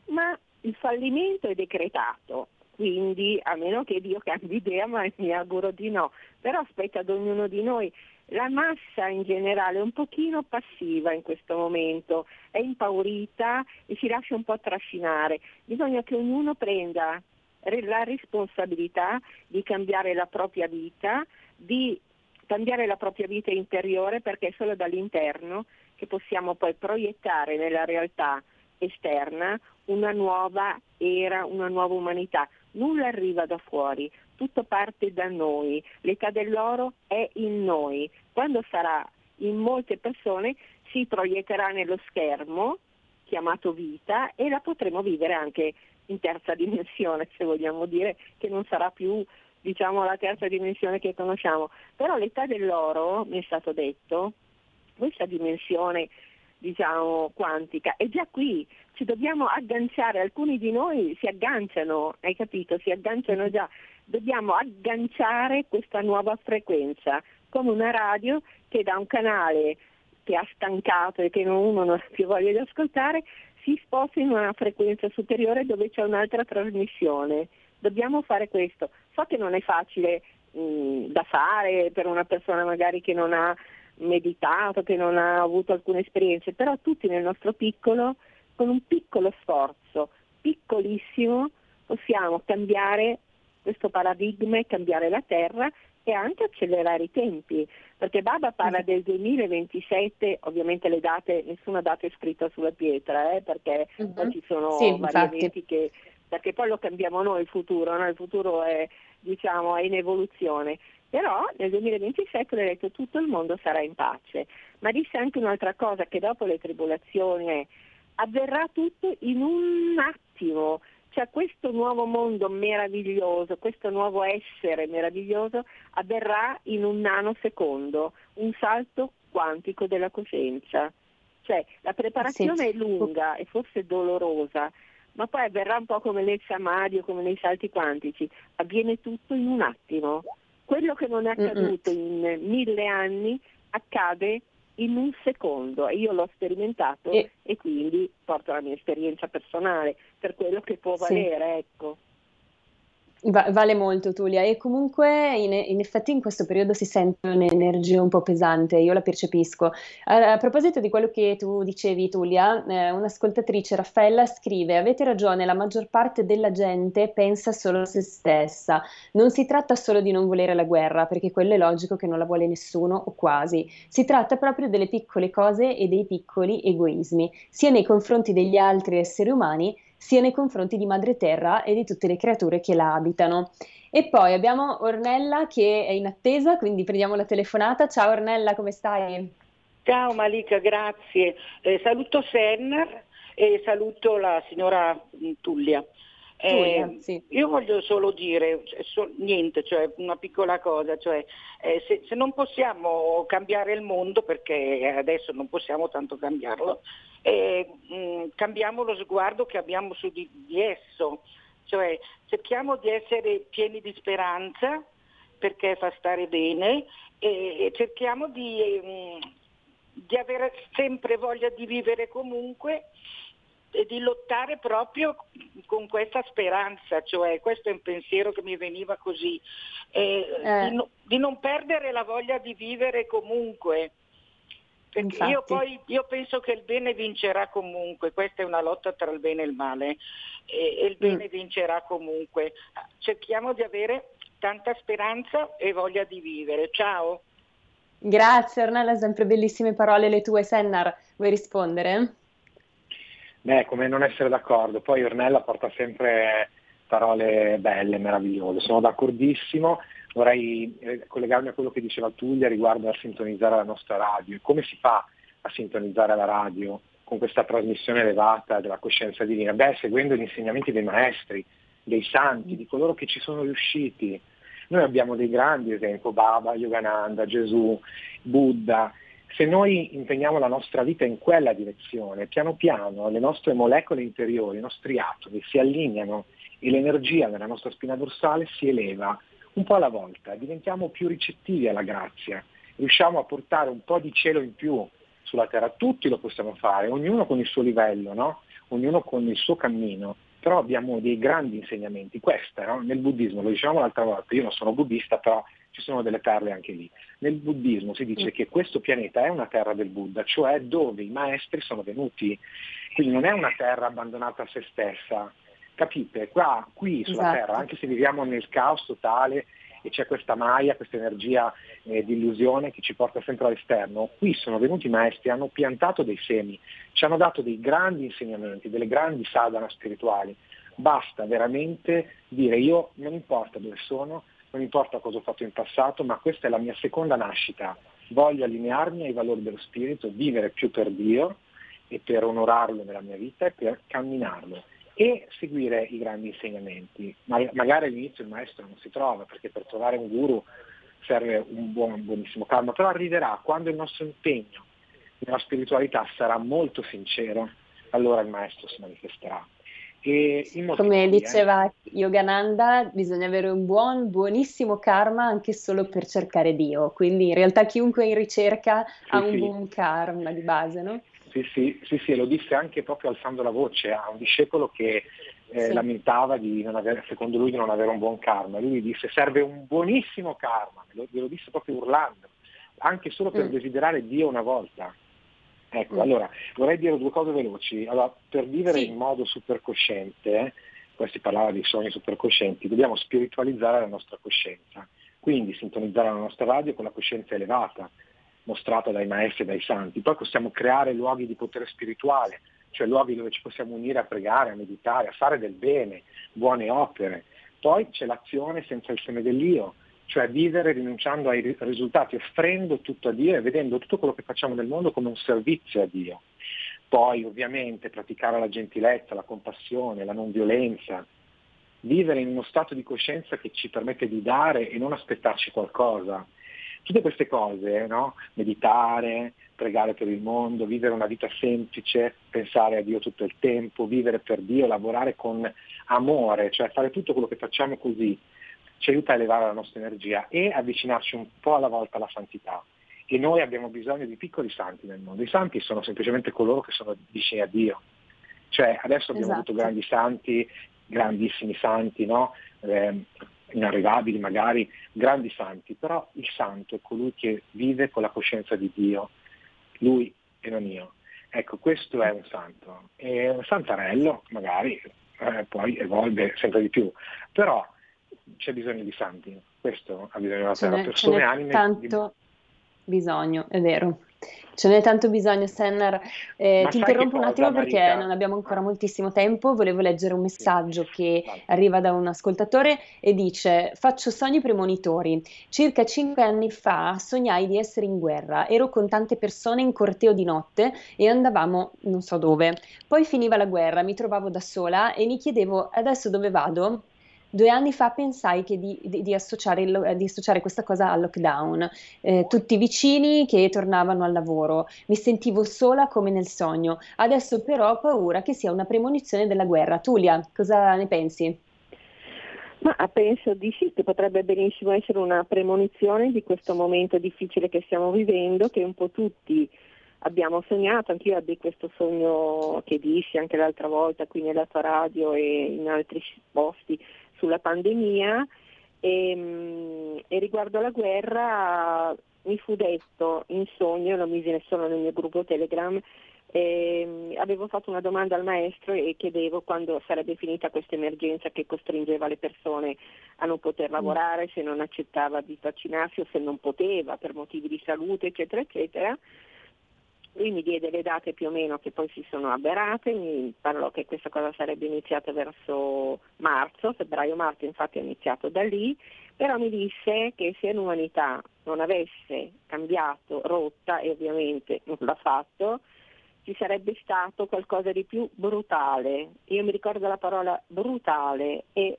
ma il fallimento è decretato, quindi a meno che Dio cambi idea, ma mi auguro di no, però aspetta ad ognuno di noi. La massa in generale è un pochino passiva in questo momento, è impaurita e si lascia un po' trascinare. Bisogna che ognuno prenda la responsabilità di cambiare la propria vita, di cambiare la propria vita interiore perché è solo dall'interno che possiamo poi proiettare nella realtà esterna una nuova era, una nuova umanità. Nulla arriva da fuori, tutto parte da noi, l'età dell'oro è in noi. Quando sarà in molte persone si proietterà nello schermo chiamato vita e la potremo vivere anche in terza <laughs> dimensione, se vogliamo dire, che non sarà più diciamo, la terza dimensione che conosciamo. Però l'età dell'oro, mi è stato detto, questa dimensione diciamo, quantica è già qui, ci dobbiamo agganciare, alcuni di noi si agganciano, hai capito, si agganciano già, dobbiamo agganciare questa nuova frequenza, come una radio che da un canale che ha stancato e che uno non ha più voglia di ascoltare, si sposta in una frequenza superiore dove c'è un'altra trasmissione. Dobbiamo fare questo. So che non è facile mh, da fare per una persona magari che non ha meditato, che non ha avuto alcune esperienze, però tutti nel nostro piccolo, con un piccolo sforzo, piccolissimo, possiamo cambiare questo paradigma e cambiare la Terra e anche accelerare i tempi, perché Baba parla mm. del 2027, ovviamente le date, nessuna data è scritta sulla pietra, eh, perché uh-huh. poi ci sono sì, vari che, perché poi lo cambiamo noi il futuro, no? il futuro è, diciamo, è in evoluzione, però nel 2027 ha detto tutto il mondo sarà in pace, ma disse anche un'altra cosa, che dopo le tribolazioni è, avverrà tutto in un attimo, cioè questo nuovo mondo meraviglioso, questo nuovo essere meraviglioso avverrà in un nanosecondo, un salto quantico della coscienza. Cioè la preparazione sì. è lunga e forse dolorosa, ma poi avverrà un po' come nel samadhi o come nei salti quantici, avviene tutto in un attimo. Quello che non è accaduto in mille anni accade in un secondo e io l'ho sperimentato e, e quindi porto la mia esperienza personale per quello che può valere, sì. ecco. Va- vale molto Tulia. E comunque in, in, effetti in questo periodo si sente un'energia un po' pesante, io la percepisco. A, a proposito di quello che tu dicevi Tulia, eh, un'ascoltatrice Raffaella scrive avete ragione, la maggior parte della gente pensa solo a se stessa, non si tratta solo di non volere la guerra perché quello è logico che non la vuole nessuno o quasi, si tratta proprio delle piccole cose e dei piccoli egoismi, sia nei confronti degli altri esseri umani sia nei confronti di Madre Terra e di tutte le creature che la abitano. E poi abbiamo Ornella che è in attesa, quindi prendiamo la telefonata. Ciao Ornella, come stai? Ciao Malika, grazie. Eh, saluto Senner e saluto la signora Tullia. Eh, sì. Io voglio solo dire cioè, so, niente, cioè una piccola cosa, cioè, eh, se, se, non possiamo cambiare il mondo, perché adesso non possiamo tanto cambiarlo, eh, mh, mm, cambiamo lo sguardo che abbiamo su di, di esso, cioè cerchiamo di essere pieni di speranza perché fa stare bene e, e cerchiamo di, mh, mm, di avere sempre voglia di vivere comunque e di lottare proprio con questa speranza, cioè questo è un pensiero che mi veniva così, eh, eh. Di, no, di, non perdere la voglia di vivere comunque. Perché io poi io penso che il bene vincerà comunque, questa è una lotta tra il bene e il male e, e il bene mm. vincerà comunque. Cerchiamo di avere tanta speranza e voglia di vivere. Ciao. Grazie Ornella, sempre bellissime parole le tue. Sennar, vuoi rispondere? Beh, come non essere d'accordo. Poi Ornella porta sempre parole belle, meravigliose. Sono d'accordissimo. Vorrei eh, collegarmi a quello che diceva Tullia riguardo a sintonizzare la nostra radio. Come si fa a sintonizzare la radio con questa trasmissione elevata della coscienza divina? Beh, seguendo gli insegnamenti dei maestri, dei santi, di coloro che ci sono riusciti. Noi abbiamo dei grandi esempi, Baba, Yogananda, Gesù, Buddha, se noi impegniamo la nostra vita in quella direzione, piano piano le nostre molecole interiori, i nostri atomi si allineano e l'energia nella nostra spina dorsale si eleva un po' alla volta, diventiamo più ricettivi alla grazia, riusciamo a portare un po' di cielo in più sulla terra, tutti lo possiamo fare, ognuno con il suo livello, no? ognuno con il suo cammino, però abbiamo dei grandi insegnamenti, questa no? nel buddismo, lo dicevamo l'altra volta, io non sono buddista, però ci sono delle perle anche lì. Nel buddismo si dice mm. che questo pianeta è una terra del Buddha, cioè dove i maestri sono venuti, quindi non è una terra abbandonata a se stessa. Capite? Qua, qui sulla esatto. Terra, anche se viviamo nel caos totale e c'è questa maia, questa energia eh, di illusione che ci porta sempre all'esterno, qui sono venuti i maestri, hanno piantato dei semi, ci hanno dato dei grandi insegnamenti, delle grandi sadhana spirituali. Basta veramente dire io non importa dove sono, non importa cosa ho fatto in passato, ma questa è la mia seconda nascita. Voglio allinearmi ai valori dello spirito, vivere più per Dio e per onorarlo nella mia vita e per camminarlo e seguire i grandi insegnamenti. Ma, magari all'inizio il maestro non si trova, perché per trovare un guru serve un, buon, un buonissimo karma, però arriverà quando il nostro impegno nella spiritualità sarà molto sincero, allora il maestro si manifesterà. Come diceva eh. Yogananda, bisogna avere un buon, buonissimo karma anche solo per cercare Dio. Quindi in realtà chiunque in ricerca sì, ha un sì. buon karma di base, no? Sì, sì, sì, sì, lo disse anche proprio alzando la voce a un discepolo che eh, sì. lamentava di non avere, secondo lui di non avere un buon karma. Lui disse serve un buonissimo karma, lo, lo disse proprio urlando, anche solo per mm. desiderare Dio una volta. Ecco, mm. allora vorrei dire due cose veloci. Allora, per vivere sì. in modo supercosciente, poi si parlava di sogni supercoscienti, dobbiamo spiritualizzare la nostra coscienza, quindi sintonizzare la nostra radio con la coscienza elevata, mostrata dai maestri e dai santi. Poi possiamo creare luoghi di potere spirituale, cioè luoghi dove ci possiamo unire a pregare, a meditare, a fare del bene, buone opere. Poi c'è l'azione senza il seme dell'io, cioè vivere rinunciando ai risultati, offrendo tutto a Dio e vedendo tutto quello che facciamo nel mondo come un servizio a Dio. Poi ovviamente praticare la gentilezza, la compassione, la non violenza, vivere in uno stato di coscienza che ci permette di dare e non aspettarci qualcosa. Tutte queste cose, no? meditare, pregare per il mondo, vivere una vita semplice, pensare a Dio tutto il tempo, vivere per Dio, lavorare con amore, cioè fare tutto quello che facciamo così, ci aiuta a elevare la nostra energia e avvicinarci un po' alla volta alla santità. E noi abbiamo bisogno di piccoli santi nel mondo. I santi sono semplicemente coloro che sono vicini a Dio. Cioè adesso abbiamo esatto. avuto grandi santi, grandissimi santi, no? eh, inarrivabili magari, grandi santi, però il santo è colui che vive con la coscienza di Dio, lui e non io. Ecco, questo è un santo. E un santarello magari eh, poi evolve sempre di più, però c'è bisogno di santi, questo ha bisogno della terra, persone, anime. tanto di... bisogno, è vero. Ce n'è tanto bisogno, Sennar. Eh, ti interrompo un attimo perché Marita? non abbiamo ancora moltissimo tempo. Volevo leggere un messaggio che arriva da un ascoltatore e dice: Faccio sogni premonitori. Circa cinque anni fa sognai di essere in guerra. Ero con tante persone in corteo di notte e andavamo non so dove. Poi finiva la guerra, mi trovavo da sola e mi chiedevo: adesso dove vado? Due anni fa pensai di, di, di, associare il, di, associare questa cosa al lockdown, eh, tutti vicini che tornavano al lavoro, mi sentivo sola come nel sogno, adesso però ho paura che sia una premonizione della guerra. Tulia, cosa ne pensi? Ma penso di sì, che potrebbe benissimo essere una premonizione di questo momento difficile che stiamo vivendo, che un po' tutti abbiamo sognato, anch'io ebbi questo sogno che dissi anche l'altra volta qui nella tua radio e in altri posti sulla pandemia e, mm, e riguardo alla guerra mi fu detto in sogno, lo misi solo nel mio gruppo Telegram, eh, avevo fatto una domanda al maestro e chiedevo quando sarebbe finita questa emergenza che costringeva le persone a non poter mm. lavorare, se non accettava di vaccinarsi o se non poteva per motivi di salute, eccetera, eccetera. Lui mi diede le date più o meno che poi si sono avverate, mi parlò che questa cosa sarebbe iniziata verso marzo, febbraio-marzo infatti è iniziato da lì, però mi disse che se l'umanità non avesse cambiato rotta, e ovviamente non l'ha fatto, ci sarebbe stato qualcosa di più brutale. Io mi ricordo la parola brutale e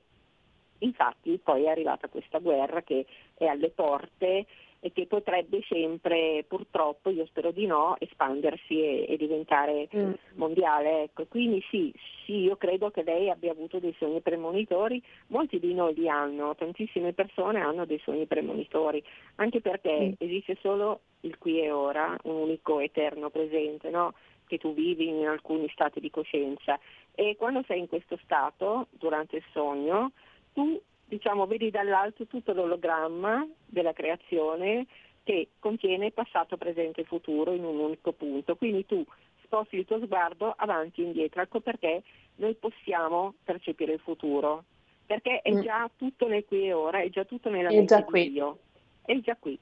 infatti poi è arrivata questa guerra che è alle porte e che potrebbe sempre, purtroppo, io spero di no, espandersi e, e diventare mm. mondiale. Ecco. Quindi sì, sì, io credo che lei abbia avuto dei sogni premonitori, molti di noi li hanno, tantissime persone hanno dei sogni premonitori, anche perché mm. esiste solo il qui e ora, un unico eterno presente, no? che tu vivi in alcuni stati di coscienza e quando sei in questo stato, durante il sogno, tu diciamo, vedi dall'alto tutto l'ologramma della creazione che contiene passato, presente e futuro in un unico punto. Quindi tu sposti il tuo sguardo avanti e indietro. Ecco perché noi possiamo percepire il futuro, perché è mm. già tutto nel qui e ora, è già tutto nella è mente di Dio. È già qui.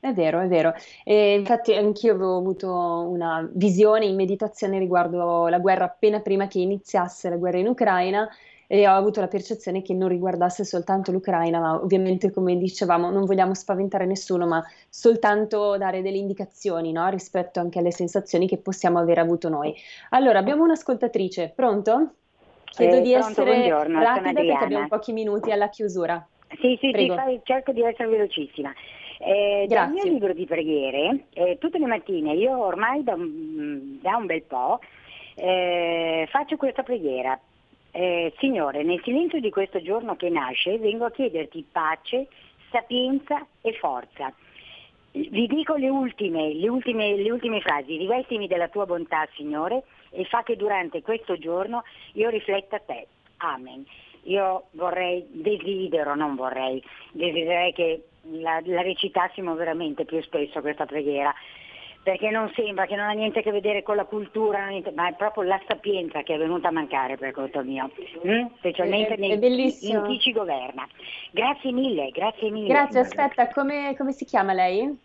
È vero, è vero. E infatti anch'io avevo avuto una visione in meditazione riguardo la guerra appena prima che iniziasse la guerra in Ucraina e ho avuto la percezione che non riguardasse soltanto l'Ucraina, ma ovviamente come dicevamo non vogliamo spaventare nessuno, ma soltanto dare delle indicazioni no? rispetto anche alle sensazioni che possiamo aver avuto noi. Allora, abbiamo un'ascoltatrice, pronto? Chiedo eh, di pronto, essere rapida perché abbiamo pochi minuti alla chiusura. Sì, sì, Prego. sì, cerco di essere velocissima. Eh, dal mio libro di preghiere, eh, tutte le mattine, io ormai da, da un bel po' eh, faccio questa preghiera. Eh, Signore, nel silenzio di questo giorno che nasce vengo a chiederti pace, sapienza e forza. Vi dico le ultime, le ultime, le ultime frasi, rivestimi della tua bontà, Signore, e fa che durante questo giorno io rifletta te. Amen. Io vorrei, desidero, non vorrei, desidererei che la, la recitassimo veramente più spesso questa preghiera perché non sembra che non ha niente a che vedere con la cultura, ma è proprio la sapienza che è venuta a mancare per conto mio, mm? specialmente è, nei, è in chi ci governa. Grazie mille, grazie mille. Grazie, aspetta, come, come si chiama lei?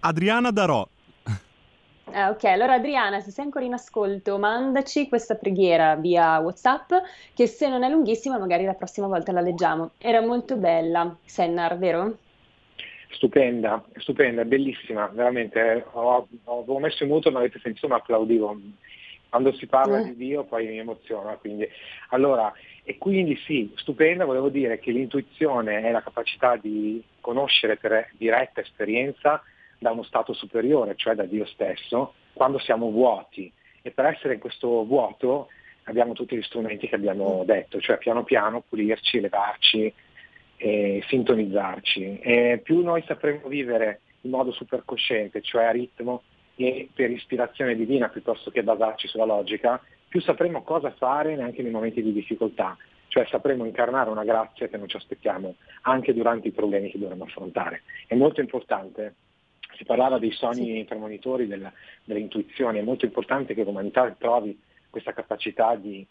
Adriana Darò. Ah, ok, allora Adriana, se sei ancora in ascolto, mandaci questa preghiera via WhatsApp, che se non è lunghissima, magari la prossima volta la leggiamo. Era molto bella, Sennar, vero? Stupenda, stupenda, bellissima, veramente. Ho, avevo messo in muto, non avete sentito, ma applaudivo. Quando si parla eh. di Dio poi mi emoziona. Quindi. Allora, e quindi sì, stupenda, volevo dire che l'intuizione è la capacità di conoscere per diretta esperienza da uno stato superiore, cioè da Dio stesso, quando siamo vuoti. E per essere in questo vuoto abbiamo tutti gli strumenti che abbiamo detto, cioè piano piano pulirci, elevarci, e sintonizzarci. E più noi sapremo vivere in modo supercosciente, cioè a ritmo e per ispirazione divina piuttosto che basarci sulla logica, più sapremo cosa fare neanche nei momenti di difficoltà, cioè sapremo incarnare una grazia che non ci aspettiamo anche durante i problemi che dovremo affrontare. È molto importante, si parlava dei sogni sì. premonitori, della, delle intuizioni, è molto importante che l'umanità trovi questa capacità di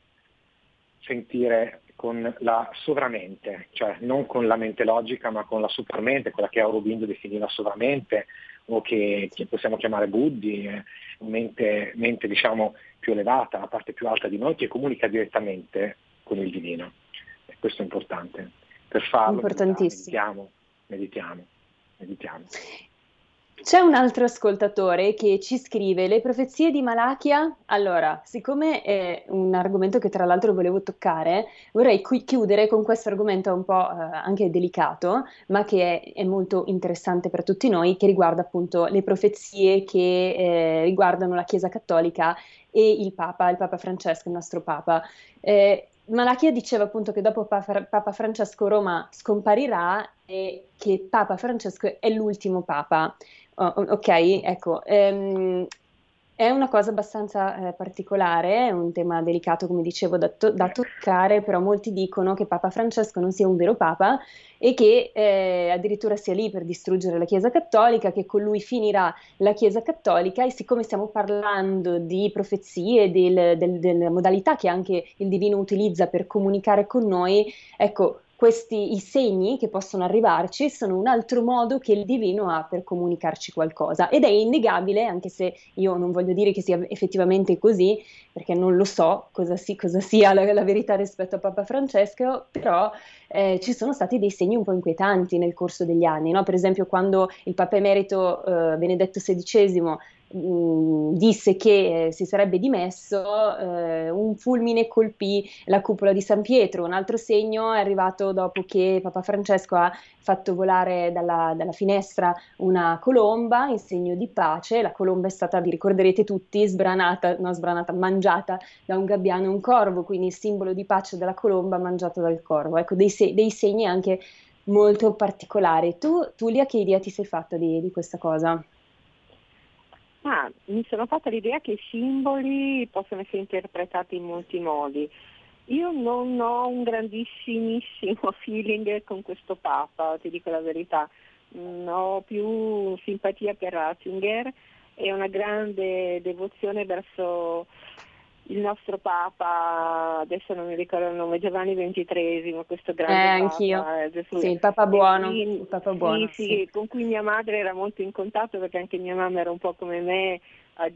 sentire con la sovramente, cioè non con la mente logica ma con la supermente, quella che Aurobindo definiva sovramente, o che, che possiamo chiamare Buddhi, eh, mente, mente diciamo, più elevata, la parte più alta di noi che comunica direttamente con il divino. E questo è importante. Per farlo meditiamo, meditiamo, meditiamo. C'è un altro ascoltatore che ci scrive le profezie di Malachia. Allora, siccome è un argomento che tra l'altro volevo toccare, vorrei qui chiudere con questo argomento un po' eh, anche delicato, ma che è, è, molto interessante per tutti noi, che riguarda appunto le profezie che eh, riguardano la Chiesa Cattolica e il Papa, il Papa Francesco, il nostro Papa. Eh, Malachia diceva appunto che dopo Papa, Francesco Roma scomparirà e che Papa Francesco è l'ultimo Papa. Oh, ok, ecco, ehm, è una cosa abbastanza eh, particolare, è un tema delicato, come dicevo, da, to- da, toccare, però molti dicono che Papa Francesco non sia un vero Papa e che eh, addirittura sia lì per distruggere la Chiesa Cattolica, che con lui finirà la Chiesa Cattolica e siccome stiamo parlando di profezie, del, del, delle modalità che anche il Divino utilizza per comunicare con noi, ecco, questi i segni che possono arrivarci sono un altro modo che il divino ha per comunicarci qualcosa ed è innegabile, anche se io non voglio dire che sia effettivamente così, perché non lo so cosa, si, cosa sia la, la, verità rispetto a Papa Francesco, però eh, ci sono stati dei segni un po' inquietanti nel corso degli anni, no? per esempio quando il Papa Emerito eh, Benedetto XVI Mm, disse che eh, si sarebbe dimesso, eh, un fulmine colpì la cupola di San Pietro, un altro segno è arrivato dopo che Papa Francesco ha fatto volare dalla, dalla, finestra una colomba in segno di pace, la colomba è stata, vi ricorderete tutti, sbranata, no sbranata, mangiata da un gabbiano e un corvo, quindi il simbolo di pace della colomba mangiato dal corvo, ecco dei, se- dei segni anche molto particolari. Tu, Tulia, che idea ti sei fatta di, di questa cosa? Ah, mi sono fatta l'idea che i simboli possono essere interpretati in molti modi. Io non ho un grandissimissimo <laughs> feeling con questo Papa, ti dico la verità. Mm, ho più simpatia per Ratzinger e una grande devozione verso il nostro Papa, adesso non mi ricordo il nome, Giovanni XXIII, questo grande eh, anch'io. Papa, eh, sì, il Papa buono, cui, il Papa buono sì, sì, con cui mia madre era molto in contatto perché anche mia mamma era un po' come me, eh,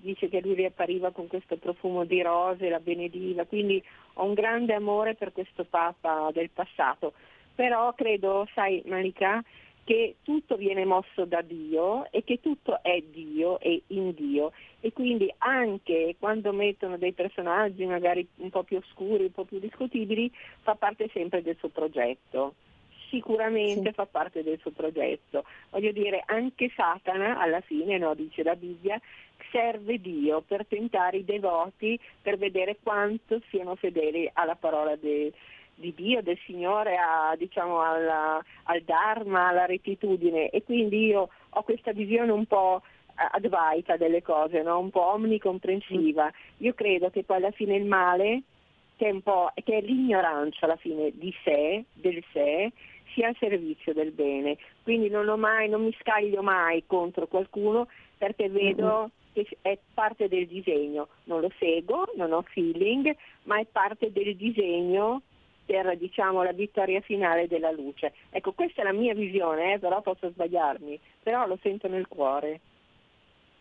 dice che lui riappariva con questo profumo di rose, la benediva, quindi ho un grande amore per questo Papa del passato, però credo, sai Malika, che tutto viene mosso da Dio e che tutto è Dio e in Dio e quindi anche quando mettono dei personaggi magari un po' più oscuri, un po' più discutibili, fa parte sempre del suo progetto. Sicuramente sì. fa parte del suo progetto. Voglio dire, anche Satana alla fine, no, dice la Bibbia, serve Dio per tentare i devoti, per vedere quanto siano fedeli alla parola di Dio di Dio, del Signore, a, diciamo, alla, al Dharma, alla rettitudine e quindi io ho questa visione un po' advaita delle cose, no? un po' omnicomprensiva. Io credo che poi alla fine il male, che è, che è l'ignoranza alla fine di sé, del sé, sia al servizio del bene. Quindi non, mai, non mi scaglio mai contro qualcuno perché vedo che è parte del disegno. Non lo seguo, non ho feeling, ma è parte del disegno per diciamo, la vittoria finale della luce. Ecco, questa è la mia visione, eh, però posso sbagliarmi, però lo sento nel cuore.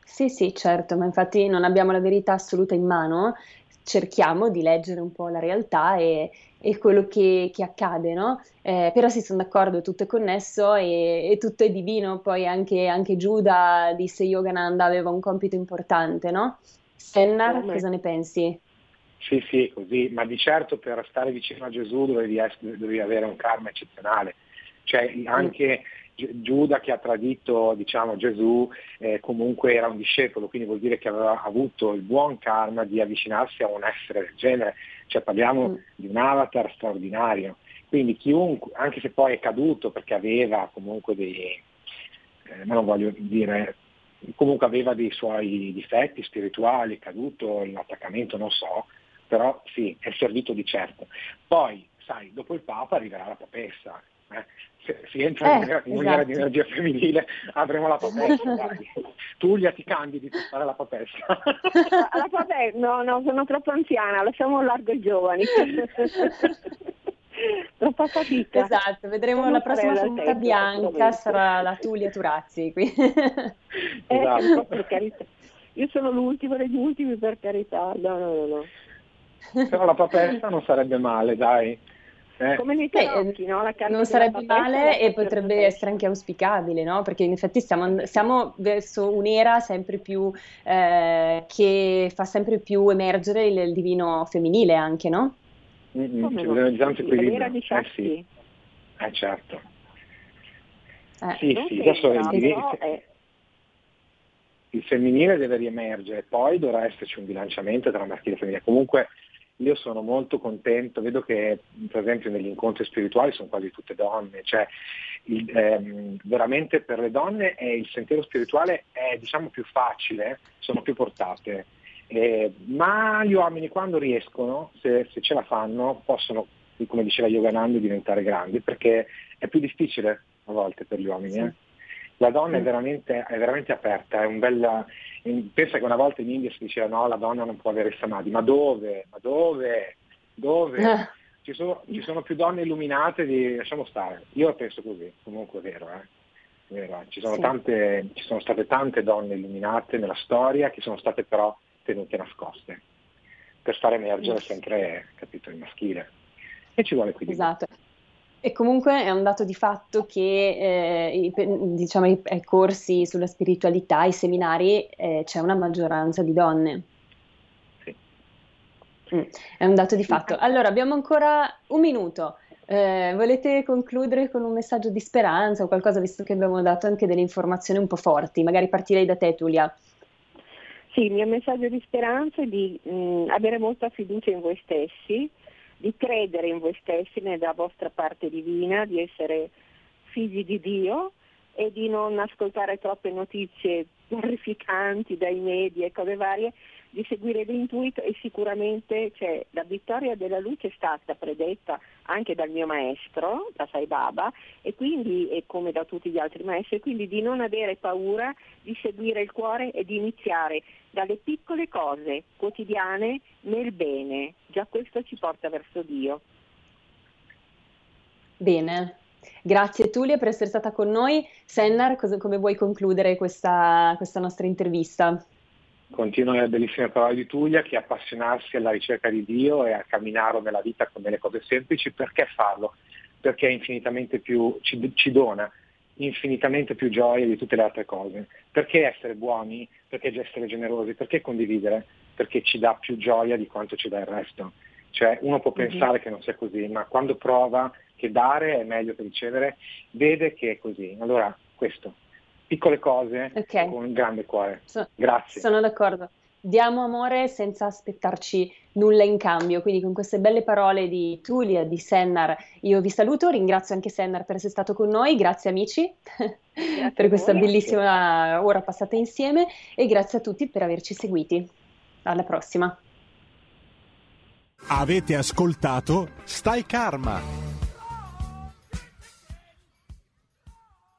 Sì, sì, certo, ma infatti non abbiamo la verità assoluta in mano, cerchiamo di leggere un po' la realtà e, e quello che, che accade, no? Eh, però sì, sono d'accordo, tutto è connesso e, e tutto è divino, poi anche, anche, Giuda disse Yogananda aveva un compito importante, no? Sennar, cosa ne pensi? Sì, sì, così, ma di certo per stare vicino a Gesù dovevi, essere, dovevi avere un karma eccezionale. Cioè anche Giuda che ha tradito diciamo, Gesù eh, comunque era un discepolo, quindi vuol dire che aveva avuto il buon karma di avvicinarsi a un essere del genere. Cioè parliamo mm. di un avatar straordinario. Quindi chiunque, anche se poi è caduto perché aveva comunque dei, eh, non voglio dire, comunque aveva dei suoi difetti spirituali, caduto l'attaccamento, non so, però sì, è servito di certo. Poi, sai, dopo il Papa arriverà la papessa. Eh? Se si entra eh, in, esatto. un'era di energia femminile avremo la papessa. dai. <laughs> Tu gli ti candidi per fare la papessa. <laughs> la papessa? No, no, sono troppo anziana, lasciamo largo i giovani. <laughs> Troppa fatica. Esatto, vedremo Come la prossima punta bianca sarà la Tulia Turazzi. Qui. esatto, per carità. Io sono l'ultimo degli ultimi per carità, no, no, no. no. Però la papessa non sarebbe male, dai. Eh. Come nei tarocchi, no? non sarebbe male e potrebbe essere anche auspicabile, no? Perché in effetti stiamo, siamo verso un'era sempre più eh, che fa sempre più emergere il, il divino femminile anche, no? Mm-hmm, ci bisogna tanto equilibrio. Eh sì, eh certo. Eh, sì, sì, adesso il, il, il femminile deve riemergere, poi dovrà esserci un bilanciamento tra maschile e femminile. Comunque io sono molto contento, vedo che per esempio negli incontri spirituali sono quasi tutte donne, cioè il, ehm, veramente per le donne è, il sentiero spirituale è diciamo più facile, sono più portate, eh, ma gli uomini quando riescono, se, se, ce la fanno, possono, come diceva Yogananda, diventare grandi, perché è più difficile a volte per gli uomini. Sì. Eh? La donna è, veramente, è, veramente, aperta, è un bella, pensa che una volta in India si diceva no, la donna non può avere samadhi, ma dove? Ma dove? Dove? Eh. Ci, sono, ci, sono, più donne illuminate di... lasciamo stare. Io penso così, comunque è vero, eh. vero eh. Ci, sono sì. tante, ci sono state tante donne illuminate nella storia che sono state però tenute nascoste per far emergere sempre capito, il maschile. E ci vuole quindi. Esatto. E comunque è un dato di fatto che eh, i, diciamo, i, ai corsi sulla spiritualità, ai seminari, eh, c'è una maggioranza di donne. Sì. Mm, è un dato di fatto. Allora, abbiamo ancora un minuto. Eh, volete concludere con un messaggio di speranza o qualcosa, visto che abbiamo dato anche delle informazioni un po' forti? Magari partirei da te, Tulia. Sì, il mio messaggio di speranza è di mh, mm, avere molta fiducia in voi stessi, di credere in voi stessi, nella vostra parte divina, di essere figli di Dio e di non ascoltare troppe notizie terrificanti dai media e cose varie, di seguire l'intuito e sicuramente cioè, la vittoria della luce è stata predetta anche dal mio maestro, da Sai Baba, e quindi, e come da tutti gli altri maestri, quindi di non avere paura di seguire il cuore e di iniziare dalle piccole cose quotidiane nel bene. Già questo ci porta verso Dio. Bene, Grazie Tulia per essere stata con noi. Sennar, come vuoi concludere questa, questa nostra intervista? Continuano le bellissime parole di Tulia, che appassionarsi alla ricerca di Dio e a camminare nella vita con delle cose semplici, perché farlo? Perché infinitamente più, ci, ci dona infinitamente più gioia di tutte le altre cose. Perché essere buoni? Perché essere generosi? Perché condividere? Perché ci dà più gioia di quanto ci dà il resto. Cioè uno può mhm. pensare mm-hmm. che non sia così, ma quando prova che dare è meglio che ricevere, vede che è così. Allora questo, piccole cose okay. con un grande cuore. So, Grazie. Sono d'accordo. Diamo amore senza aspettarci nulla in cambio. Quindi con queste belle parole di Tulia, di Sennar, io vi saluto, ringrazio anche Sennar per essere stato con noi, grazie amici grazie <laughs> per questa voi, bellissima grazie. ora passata insieme e grazie a tutti per averci seguiti. Alla prossima. Avete ascoltato Stai Karma